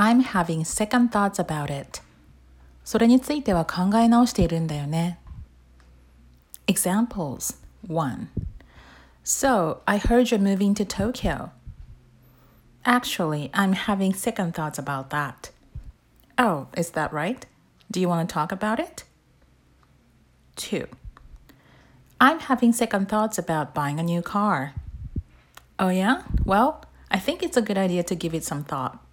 I'm having second thoughts about it. それについては考え直しているんだよね。Examples 1. So, I heard you're moving to Tokyo. Actually, I'm having second thoughts about that. Oh, is that right? Do you want to talk about it? 2. I'm having second thoughts about buying a new car. Oh, yeah? Well, I think it's a good idea to give it some thought.